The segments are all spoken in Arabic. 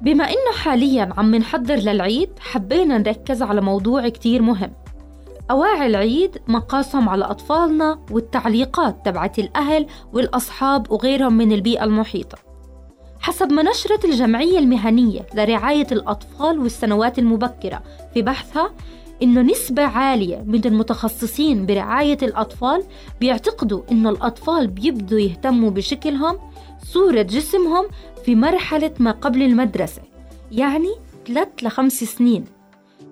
بما إنه حاليا عم نحضر للعيد حبينا نركز على موضوع كتير مهم. أواعي العيد مقاسهم على أطفالنا والتعليقات تبعت الأهل والأصحاب وغيرهم من البيئة المحيطة. حسب ما نشرت الجمعية المهنية لرعاية الأطفال والسنوات المبكرة في بحثها إنه نسبة عالية من المتخصصين برعاية الأطفال بيعتقدوا إنه الأطفال بيبدوا يهتموا بشكلهم صورة جسمهم في مرحلة ما قبل المدرسة يعني 3 لخمس سنين.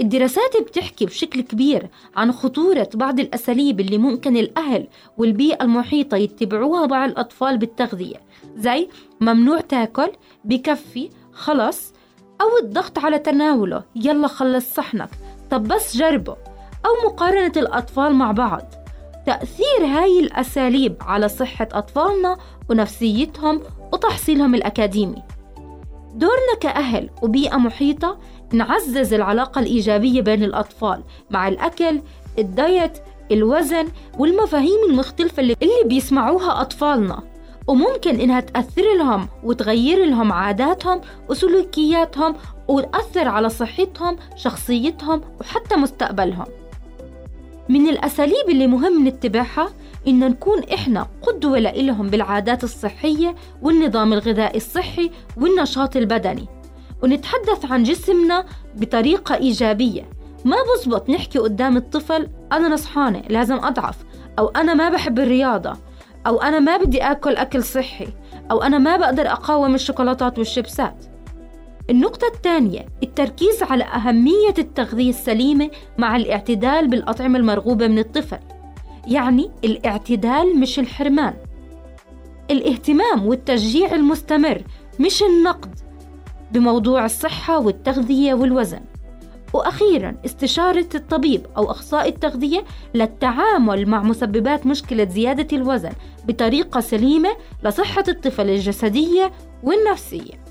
الدراسات بتحكي بشكل كبير عن خطورة بعض الأساليب اللي ممكن الأهل والبيئة المحيطة يتبعوها مع الأطفال بالتغذية زي ممنوع تاكل بكفي خلص أو الضغط على تناوله يلا خلص صحنك. طب بس جربه أو مقارنة الأطفال مع بعض. تأثير هاي الأساليب على صحة أطفالنا ونفسيتهم وتحصيلهم الأكاديمي. دورنا كأهل وبيئة محيطة نعزز العلاقة الإيجابية بين الأطفال مع الأكل الدايت الوزن والمفاهيم المختلفة اللي بيسمعوها أطفالنا. وممكن إنها تأثر لهم وتغير لهم عاداتهم وسلوكياتهم وتأثر على صحتهم شخصيتهم وحتى مستقبلهم. من الأساليب اللي مهم نتبعها إن نكون إحنا قدوة لإلهم بالعادات الصحية والنظام الغذائي الصحي والنشاط البدني. ونتحدث عن جسمنا بطريقة إيجابية. ما بزبط نحكي قدام الطفل أنا نصحانة لازم أضعف أو أنا ما بحب الرياضة. أو أنا ما بدي آكل أكل صحي أو أنا ما بقدر أقاوم الشوكولاتات والشيبسات. النقطة الثانية التركيز على أهمية التغذية السليمة مع الاعتدال بالأطعمة المرغوبة من الطفل. يعني الاعتدال مش الحرمان. الاهتمام والتشجيع المستمر مش النقد بموضوع الصحة والتغذية والوزن. وأخيرا استشارة الطبيب أو أخصائي التغذية للتعامل مع مسببات مشكلة زيادة الوزن بطريقة سليمة لصحة الطفل الجسدية والنفسية.